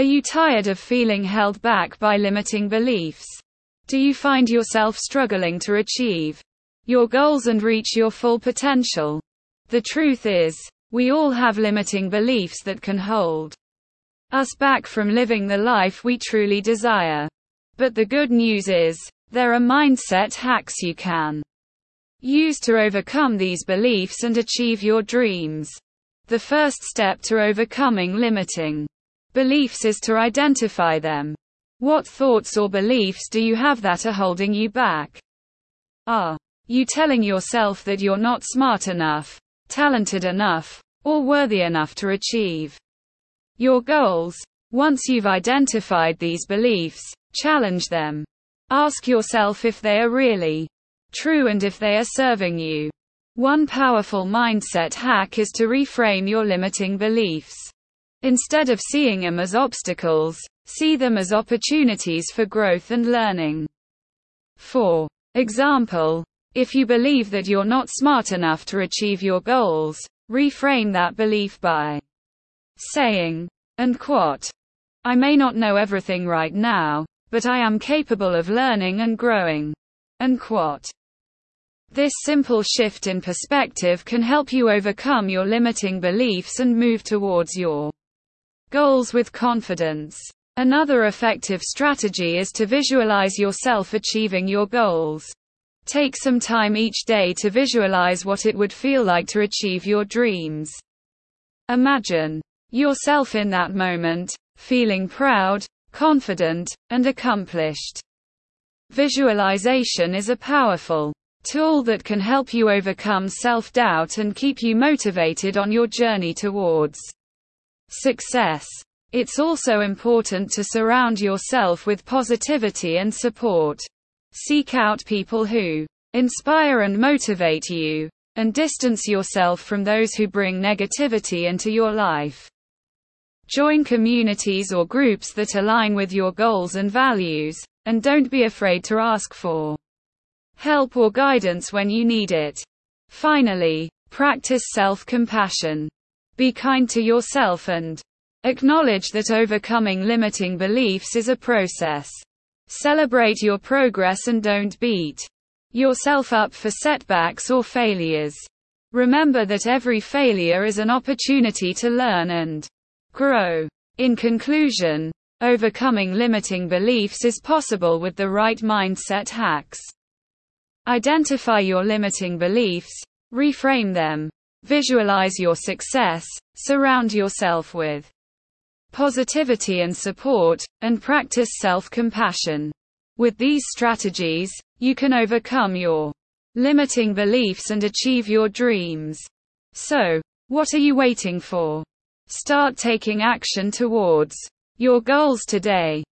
Are you tired of feeling held back by limiting beliefs? Do you find yourself struggling to achieve your goals and reach your full potential? The truth is, we all have limiting beliefs that can hold us back from living the life we truly desire. But the good news is, there are mindset hacks you can use to overcome these beliefs and achieve your dreams. The first step to overcoming limiting beliefs is to identify them. What thoughts or beliefs do you have that are holding you back? Are you telling yourself that you're not smart enough, talented enough, or worthy enough to achieve your goals? Once you've identified these beliefs, challenge them. Ask yourself if they are really true and if they are serving you. One powerful mindset hack is to reframe your limiting beliefs. Instead of seeing them as obstacles, see them as opportunities for growth and learning. For example, if you believe that you're not smart enough to achieve your goals, reframe that belief by saying, and quote, I may not know everything right now, but I am capable of learning and growing. And quote. This simple shift in perspective can help you overcome your limiting beliefs and move towards your goals with confidence. Another effective strategy is to visualize yourself achieving your goals. Take some time each day to visualize what it would feel like to achieve your dreams. Imagine yourself in that moment, feeling proud, confident, and accomplished. Visualization is a powerful tool that can help you overcome self-doubt and keep you motivated on your journey towards success. It's also important to surround yourself with positivity and support. Seek out people who inspire and motivate you, and distance yourself from those who bring negativity into your life. Join communities or groups that align with your goals and values, and don't be afraid to ask for help or guidance when you need it. Finally, practice self-compassion. Be kind to yourself and acknowledge that overcoming limiting beliefs is a process. Celebrate your progress and don't beat yourself up for setbacks or failures. Remember that every failure is an opportunity to learn and grow. In conclusion, overcoming limiting beliefs is possible with the right mindset hacks. Identify your limiting beliefs, reframe them, visualize your success, surround yourself with positivity and support, and practice self-compassion. With these strategies, you can overcome your limiting beliefs and achieve your dreams. So, what are you waiting for? Start taking action towards your goals today.